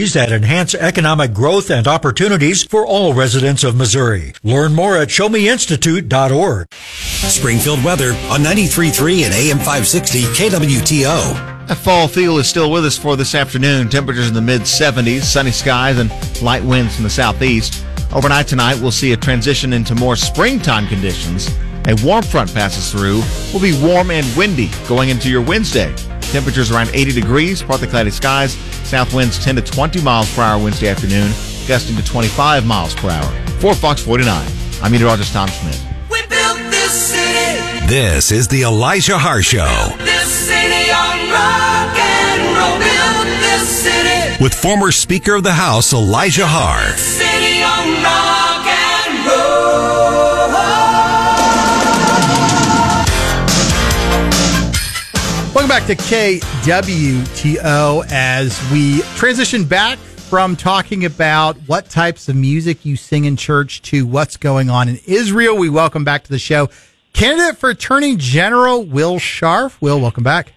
that enhance economic growth and opportunities for all residents of Missouri. Learn more at showmeinstitute.org. Springfield weather on 93.3 and AM 560 KWTO. A fall feel is still with us for this afternoon. Temperatures in the mid 70s, sunny skies, and light winds from the southeast. Overnight tonight, we'll see a transition into more springtime conditions. A warm front passes through. Will be warm and windy going into your Wednesday. Temperatures around 80 degrees, partly cloudy skies. South winds 10 to 20 miles per hour Wednesday afternoon, gusting to 25 miles per hour. For Fox 49, I'm meteorologist Tom Schmidt. We built this city. This is the Elijah Haahr Show. This city on rock and roll. Built this city. With former Speaker of the House Elijah Haahr. Welcome back to KWTO as we transition back from talking about what types of music you sing in church to what's going on in Israel. We welcome back to the show candidate for Attorney General Will Scharf. Will, welcome back.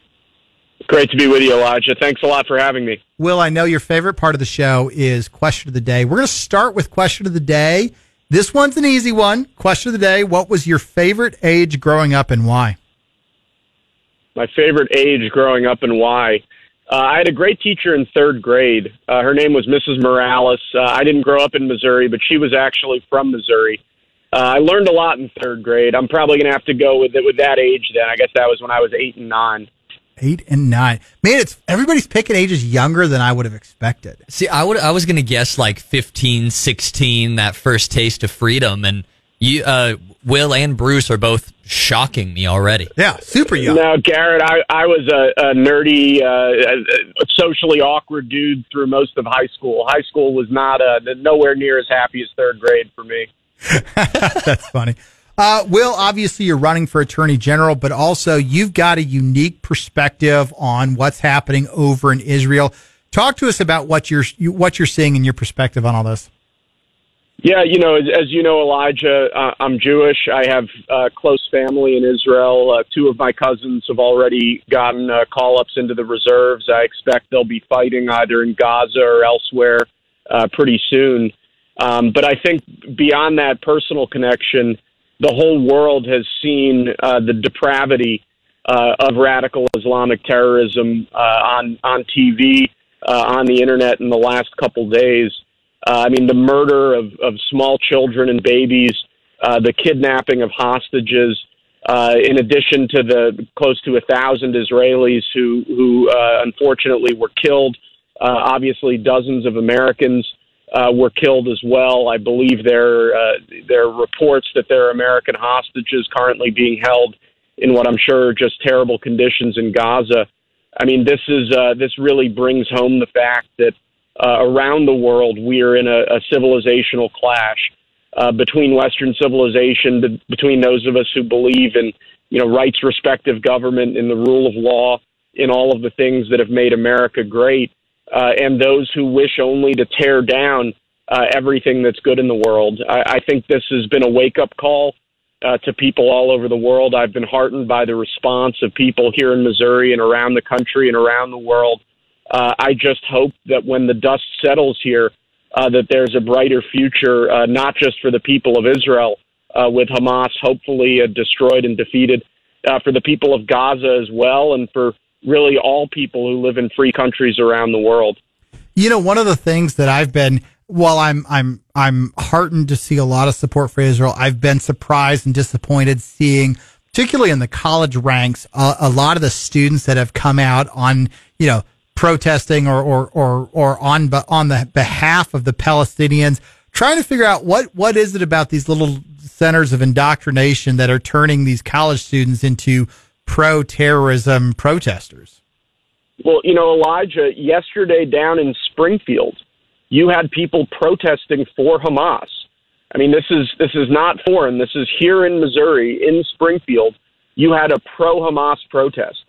Great to be with you, Elijah. Thanks a lot for having me. Will, I know your favorite part of the show is question of the day. We're going to start with question of the day. This one's an easy one. Question of the day What was your favorite age growing up and why? My favorite age growing up and why. Uh, I had a great teacher in third grade. Uh, her name was Mrs. Morales. Uh, I didn't grow up in Missouri, but she was actually from Missouri. Uh, I learned a lot in third grade. I'm probably going to have to go with it with that age. Then I guess that was when I was eight and nine. Eight and nine. Man, it's everybody's picking ages younger than I would have expected. See, I would I was going to guess like 15, 16, that first taste of freedom and you uh Will and Bruce are both shocking me already. Yeah, super young. Now, Garrett, I, I was a, a nerdy, uh, a socially awkward dude through most of high school. High school was not uh, nowhere near as happy as third grade for me. That's funny. Uh, Will, obviously you're running for attorney general, but also you've got a unique perspective on what's happening over in Israel. Talk to us about what you're what you're seeing and your perspective on all this. Yeah, you know, as, as you know, Elijah, uh, I'm Jewish. I have uh, close family in Israel. Uh, two of my cousins have already gotten uh, call ups into the reserves. I expect they'll be fighting either in Gaza or elsewhere uh, pretty soon. Um, but I think beyond that personal connection, the whole world has seen uh, the depravity uh, of radical Islamic terrorism uh, on on TV, uh, on the internet in the last couple days. Uh, I mean, the murder of, of small children and babies, uh, the kidnapping of hostages, uh, in addition to the close to a thousand Israelis who who uh, unfortunately were killed. Uh, obviously, dozens of Americans uh, were killed as well. I believe there there are reports that there are American hostages currently being held in what I'm sure are just terrible conditions in Gaza. I mean, this is uh, this really brings home the fact that uh, around the world we are in a, a civilizational clash uh, between Western civilization, be- between those of us who believe in you know rights, respective government, in the rule of law, in all of the things that have made America great uh, and those who wish only to tear down uh, everything that's good in the world. I, I think this has been a wake up call uh, to people all over the world. I've been heartened by the response of people here in Missouri and around the country and around the world. Uh, I just hope that when the dust settles here, uh, that there's a brighter future, uh, not just for the people of Israel, uh, with Hamas hopefully uh, destroyed and defeated, uh, for the people of Gaza as well, and for really all people who live in free countries around the world. You know, one of the things that I've been while I'm I'm I'm heartened to see a lot of support for Israel, I've been surprised and disappointed seeing, particularly in the college ranks, a lot of the students that have come out on you know protesting or or or, or on on the behalf of the Palestinians, trying to figure out what what is it about these little centers of indoctrination that are turning these college students into pro terrorism protesters? Well, you know, Elijah, yesterday down in Springfield, you had people protesting for Hamas. I mean, this is this is not foreign. This is here in Missouri, in Springfield. You had a pro Hamas protest.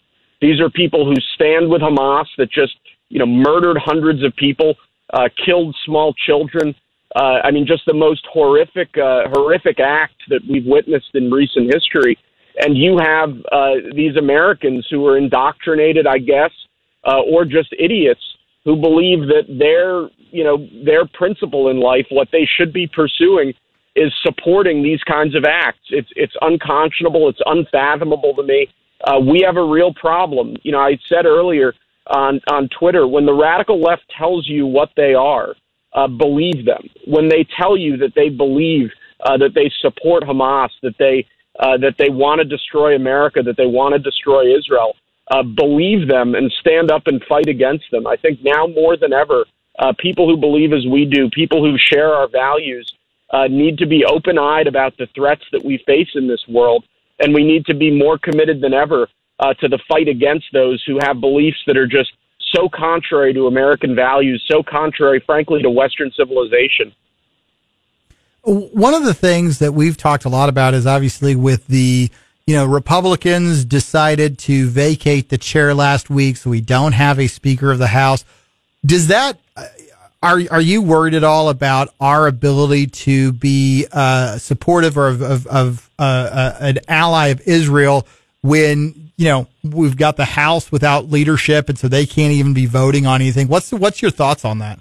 These are people who stand with Hamas that just you know murdered hundreds of people, uh, killed small children. Uh, I mean, just the most horrific uh, horrific act that we've witnessed in recent history and you have uh, these Americans who are indoctrinated, I guess, uh, or just idiots who believe that their you know their principle in life, what they should be pursuing, is supporting these kinds of acts. It's it's unconscionable. It's unfathomable to me. Uh, we have a real problem. You know, I said earlier on on Twitter when the radical left tells you what they are, uh, believe them. When they tell you that they believe uh, that they support Hamas, that they uh, that they want to destroy America, that they want to destroy Israel, uh, believe them and stand up and fight against them. I think now more than ever, uh, people who believe as we do, people who share our values, uh, need to be open eyed about the threats that we face in this world. And we need to be more committed than ever uh, to the fight against those who have beliefs that are just so contrary to American values, so contrary, frankly, to Western civilization. One of the things that we've talked a lot about is obviously with the you know, Republicans decided to vacate the chair last week, so we don't have a Speaker of the House. Does that are are you worried at all about our ability to be uh, supportive of of, of uh, uh, an ally of Israel when you know we've got the House without leadership, and so they can't even be voting on anything? What's what's your thoughts on that?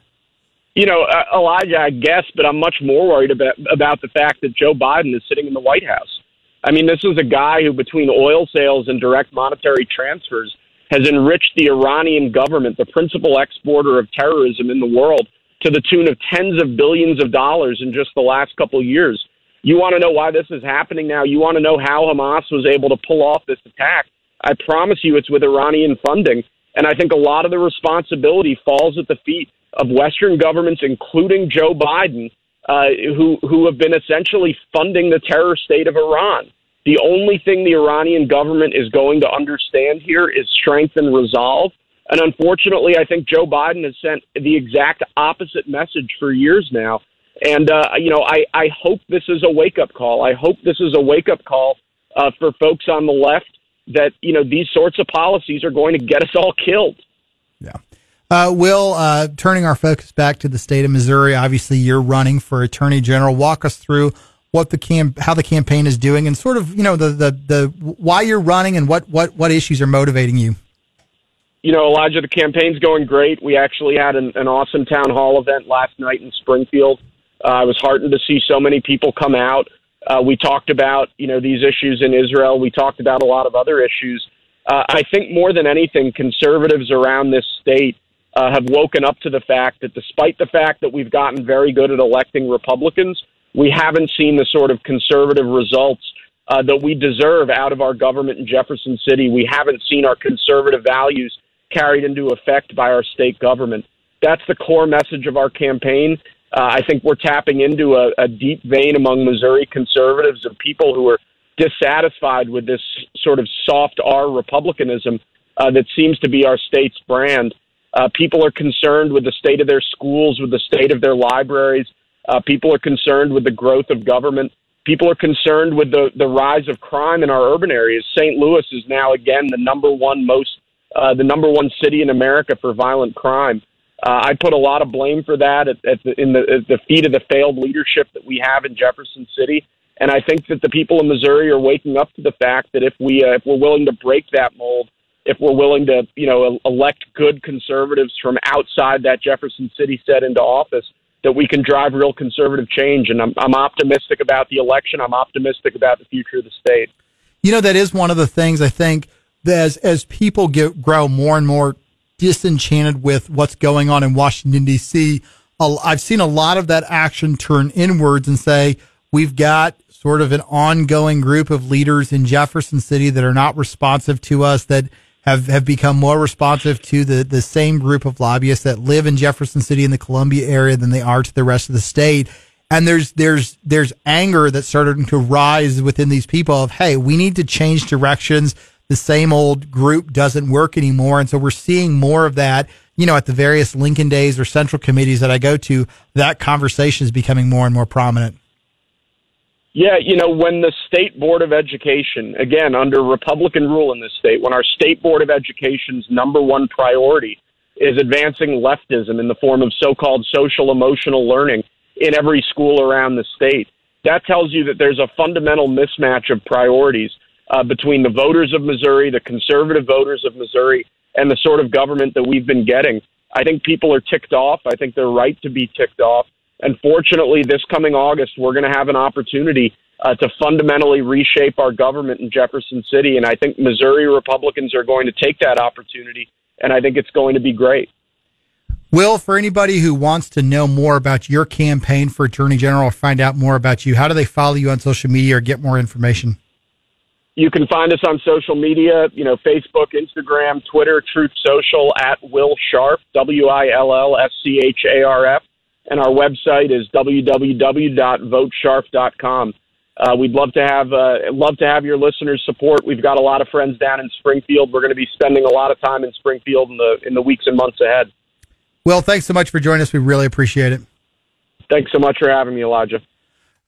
You know, uh, Elijah, I guess, but I'm much more worried about about the fact that Joe Biden is sitting in the White House. I mean, this is a guy who, between oil sales and direct monetary transfers, has enriched the Iranian government, the principal exporter of terrorism in the world, to the tune of tens of billions of dollars in just the last couple of years. You want to know why this is happening now? You want to know how Hamas was able to pull off this attack? I promise you it's with Iranian funding. And I think a lot of the responsibility falls at the feet of Western governments, including Joe Biden, uh, who who have been essentially funding the terror state of Iran. The only thing the Iranian government is going to understand here is strength and resolve. And unfortunately, I think Joe Biden has sent the exact opposite message for years now. And, uh, you know, I, I hope this is a wake up call. I hope this is a wake up call uh, for folks on the left that, you know, these sorts of policies are going to get us all killed. Yeah. Uh, Will, uh, turning our focus back to the state of Missouri, obviously you're running for attorney general. Walk us through what the cam- how the campaign is doing and sort of, you know, the, the, the, why you're running and what, what, what issues are motivating you. You know, Elijah, the campaign's going great. We actually had an, an awesome town hall event last night in Springfield. Uh, I was heartened to see so many people come out. Uh, we talked about, you know, these issues in Israel. We talked about a lot of other issues. Uh, I think more than anything, conservatives around this state uh, have woken up to the fact that despite the fact that we've gotten very good at electing Republicans, we haven't seen the sort of conservative results uh, that we deserve out of our government in Jefferson City. We haven't seen our conservative values carried into effect by our state government. That's the core message of our campaign. Uh, I think we're tapping into a, a deep vein among Missouri conservatives of people who are dissatisfied with this sort of soft R republicanism uh, that seems to be our state's brand. Uh, people are concerned with the state of their schools, with the state of their libraries. Uh, people are concerned with the growth of government. People are concerned with the, the rise of crime in our urban areas. St. Louis is now again the number one most uh, the number one city in America for violent crime. Uh, I put a lot of blame for that at, at the, in the, at the feet of the failed leadership that we have in Jefferson City. And I think that the people in Missouri are waking up to the fact that if we uh, if we're willing to break that mold, if we're willing to, you know, elect good conservatives from outside that Jefferson City set into office, that we can drive real conservative change. And I'm, I'm optimistic about the election. I'm optimistic about the future of the state. You know, that is one of the things I think as, as people get, grow more and more disenchanted with what's going on in Washington, D.C., I've seen a lot of that action turn inwards and say, we've got sort of an ongoing group of leaders in Jefferson City that are not responsive to us, that have, have become more responsive to the, the same group of lobbyists that live in Jefferson City in the Columbia area than they are to the rest of the state. And there's, there's, there's anger that's starting to rise within these people of, Hey, we need to change directions. The same old group doesn't work anymore. And so we're seeing more of that, you know, at the various Lincoln days or central committees that I go to, that conversation is becoming more and more prominent. Yeah, you know, when the State Board of Education, again, under Republican rule in this state, when our State Board of Education's number one priority is advancing leftism in the form of so called social emotional learning in every school around the state, that tells you that there's a fundamental mismatch of priorities uh, between the voters of Missouri, the conservative voters of Missouri, and the sort of government that we've been getting. I think people are ticked off. I think they're right to be ticked off. And fortunately, this coming August, we're going to have an opportunity uh, to fundamentally reshape our government in Jefferson City. And I think Missouri Republicans are going to take that opportunity. And I think it's going to be great. Will, for anybody who wants to know more about your campaign for Attorney General or find out more about you, how do they follow you on social media or get more information? You can find us on social media, you know, Facebook, Instagram, Twitter, Truth Social at Will Scharf, W I L L S C H A R F. And our website is www.votescharf.com. Uh, we'd love to have uh, love to have your listeners' support. We've got a lot of friends down in Springfield. We're going to be spending a lot of time in Springfield in the in the weeks and months ahead. Will, thanks so much for joining us. We really appreciate it. Thanks so much for having me, Elijah.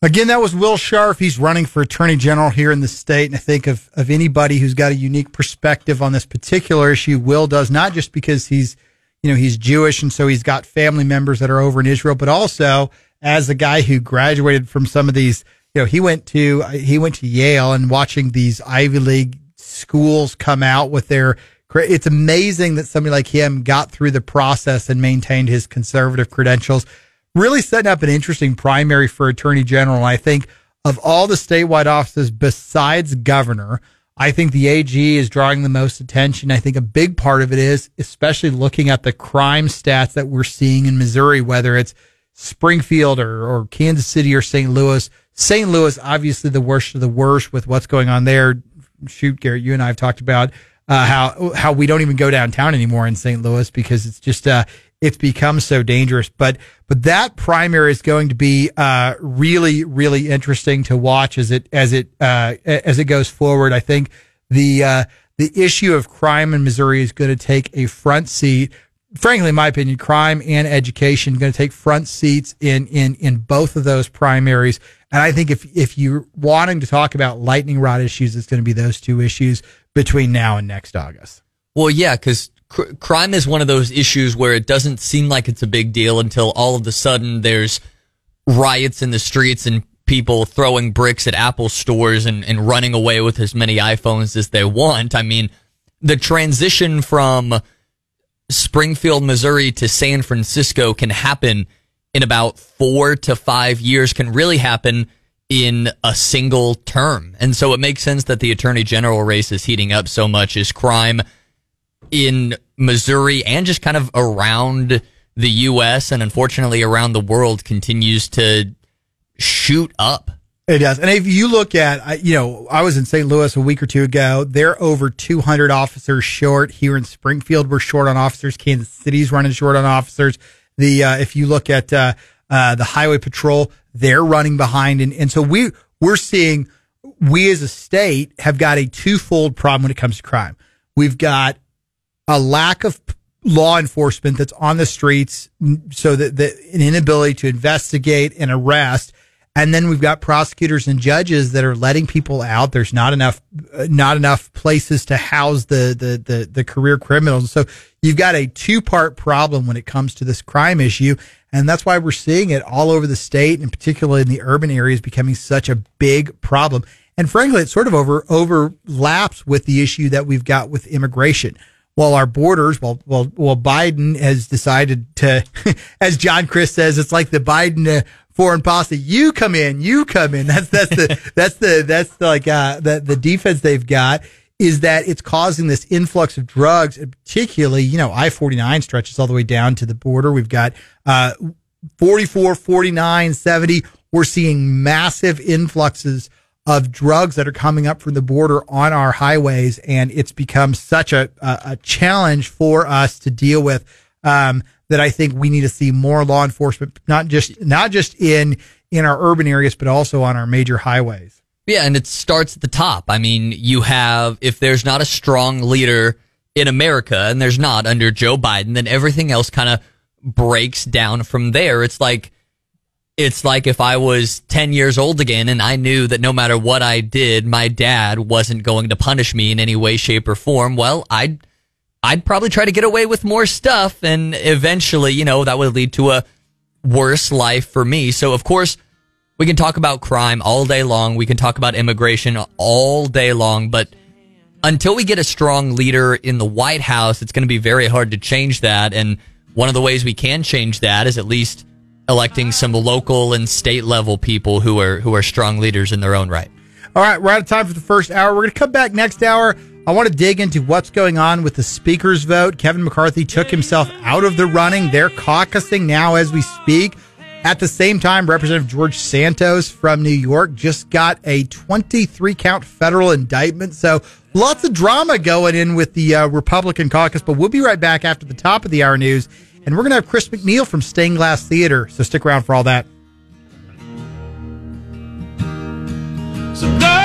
Again, that was Will Scharf. He's running for Attorney General here in the state. And I think of, of anybody who's got a unique perspective on this particular issue, Will does, not just because he's, you know, he's Jewish and so he's got family members that are over in Israel, but also as a guy who graduated from some of these, you know, he went to, he went to Yale and watching these Ivy League schools come out with their, it's amazing that somebody like him got through the process and maintained his conservative credentials really setting up an interesting primary for attorney general. And I think of all the statewide offices besides governor, I think the AG is drawing the most attention. I think a big part of it is, especially looking at the crime stats that we're seeing in Missouri, whether it's Springfield or, or Kansas City or St. Louis. St. Louis, obviously the worst of the worst with what's going on there. Shoot, Garrett, you and I have talked about uh, how how we don't even go downtown anymore in St. Louis because it's just uh, it's become so dangerous. But but that primary is going to be uh, really really interesting to watch as it as it uh, as it goes forward. I think the uh, the issue of crime in Missouri is going to take a front seat. Frankly, in my opinion, crime and education going to take front seats in in in both of those primaries. And I think if if you're wanting to talk about lightning rod issues, it's going to be those two issues between now and next August. Well, yeah, because cr- crime is one of those issues where it doesn't seem like it's a big deal until all of a sudden there's riots in the streets and people throwing bricks at Apple stores and, and running away with as many iPhones as they want. I mean, the transition from Springfield, Missouri to San Francisco can happen in about four to five years, can really happen in a single term. And so it makes sense that the attorney general race is heating up so much as crime in Missouri and just kind of around the U.S. and unfortunately around the world continues to shoot up. It does. And if you look at, you know, I was in St. Louis a week or two ago. They're over 200 officers short. Here in Springfield, we're short on officers. Kansas City's running short on officers. The, uh, if you look at, uh, uh, the highway patrol, they're running behind. And, and so we, we're seeing we as a state have got a twofold problem when it comes to crime. We've got a lack of law enforcement that's on the streets so that, that an inability to investigate and arrest and then we've got prosecutors and judges that are letting people out. There's not enough not enough places to house the the the, the career criminals. So you've got a two part problem when it comes to this crime issue. And that's why we're seeing it all over the state and particularly in the urban areas becoming such a big problem. And frankly it sort of over overlaps with the issue that we've got with immigration. While our borders, while, while, while Biden has decided to, as John Chris says, it's like the Biden uh, foreign policy. You come in, you come in. That's, that's the, that's the, that's the, like, uh, the, the defense they've got is that it's causing this influx of drugs, particularly, you know, I-49 stretches all the way down to the border. We've got, uh, 44, 49, 70. We're seeing massive influxes of drugs that are coming up from the border on our highways, and it's become such a a, a challenge for us to deal with um, that I think we need to see more law enforcement, not just not just in in our urban areas, but also on our major highways. Yeah, and it starts at the top. I mean, you have if there's not a strong leader in America, and there's not under Joe Biden, then everything else kind of breaks down from there. It's like it's like if I was 10 years old again and I knew that no matter what I did, my dad wasn't going to punish me in any way, shape, or form. Well, I'd, I'd probably try to get away with more stuff and eventually, you know, that would lead to a worse life for me. So, of course, we can talk about crime all day long. We can talk about immigration all day long, but until we get a strong leader in the White House, it's going to be very hard to change that. And one of the ways we can change that is at least electing some local and state level people who are who are strong leaders in their own right. All right, we're out of time for the first hour. We're going to come back next hour. I want to dig into what's going on with the speaker's vote. Kevin McCarthy took himself out of the running. They're caucusing now as we speak. At the same time, Representative George Santos from New York just got a 23 count federal indictment. So lots of drama going in with the uh, Republican caucus, but we'll be right back after the top of the hour news. And we're going to have Chris McNeil from Stained Glass Theater. So stick around for all that. So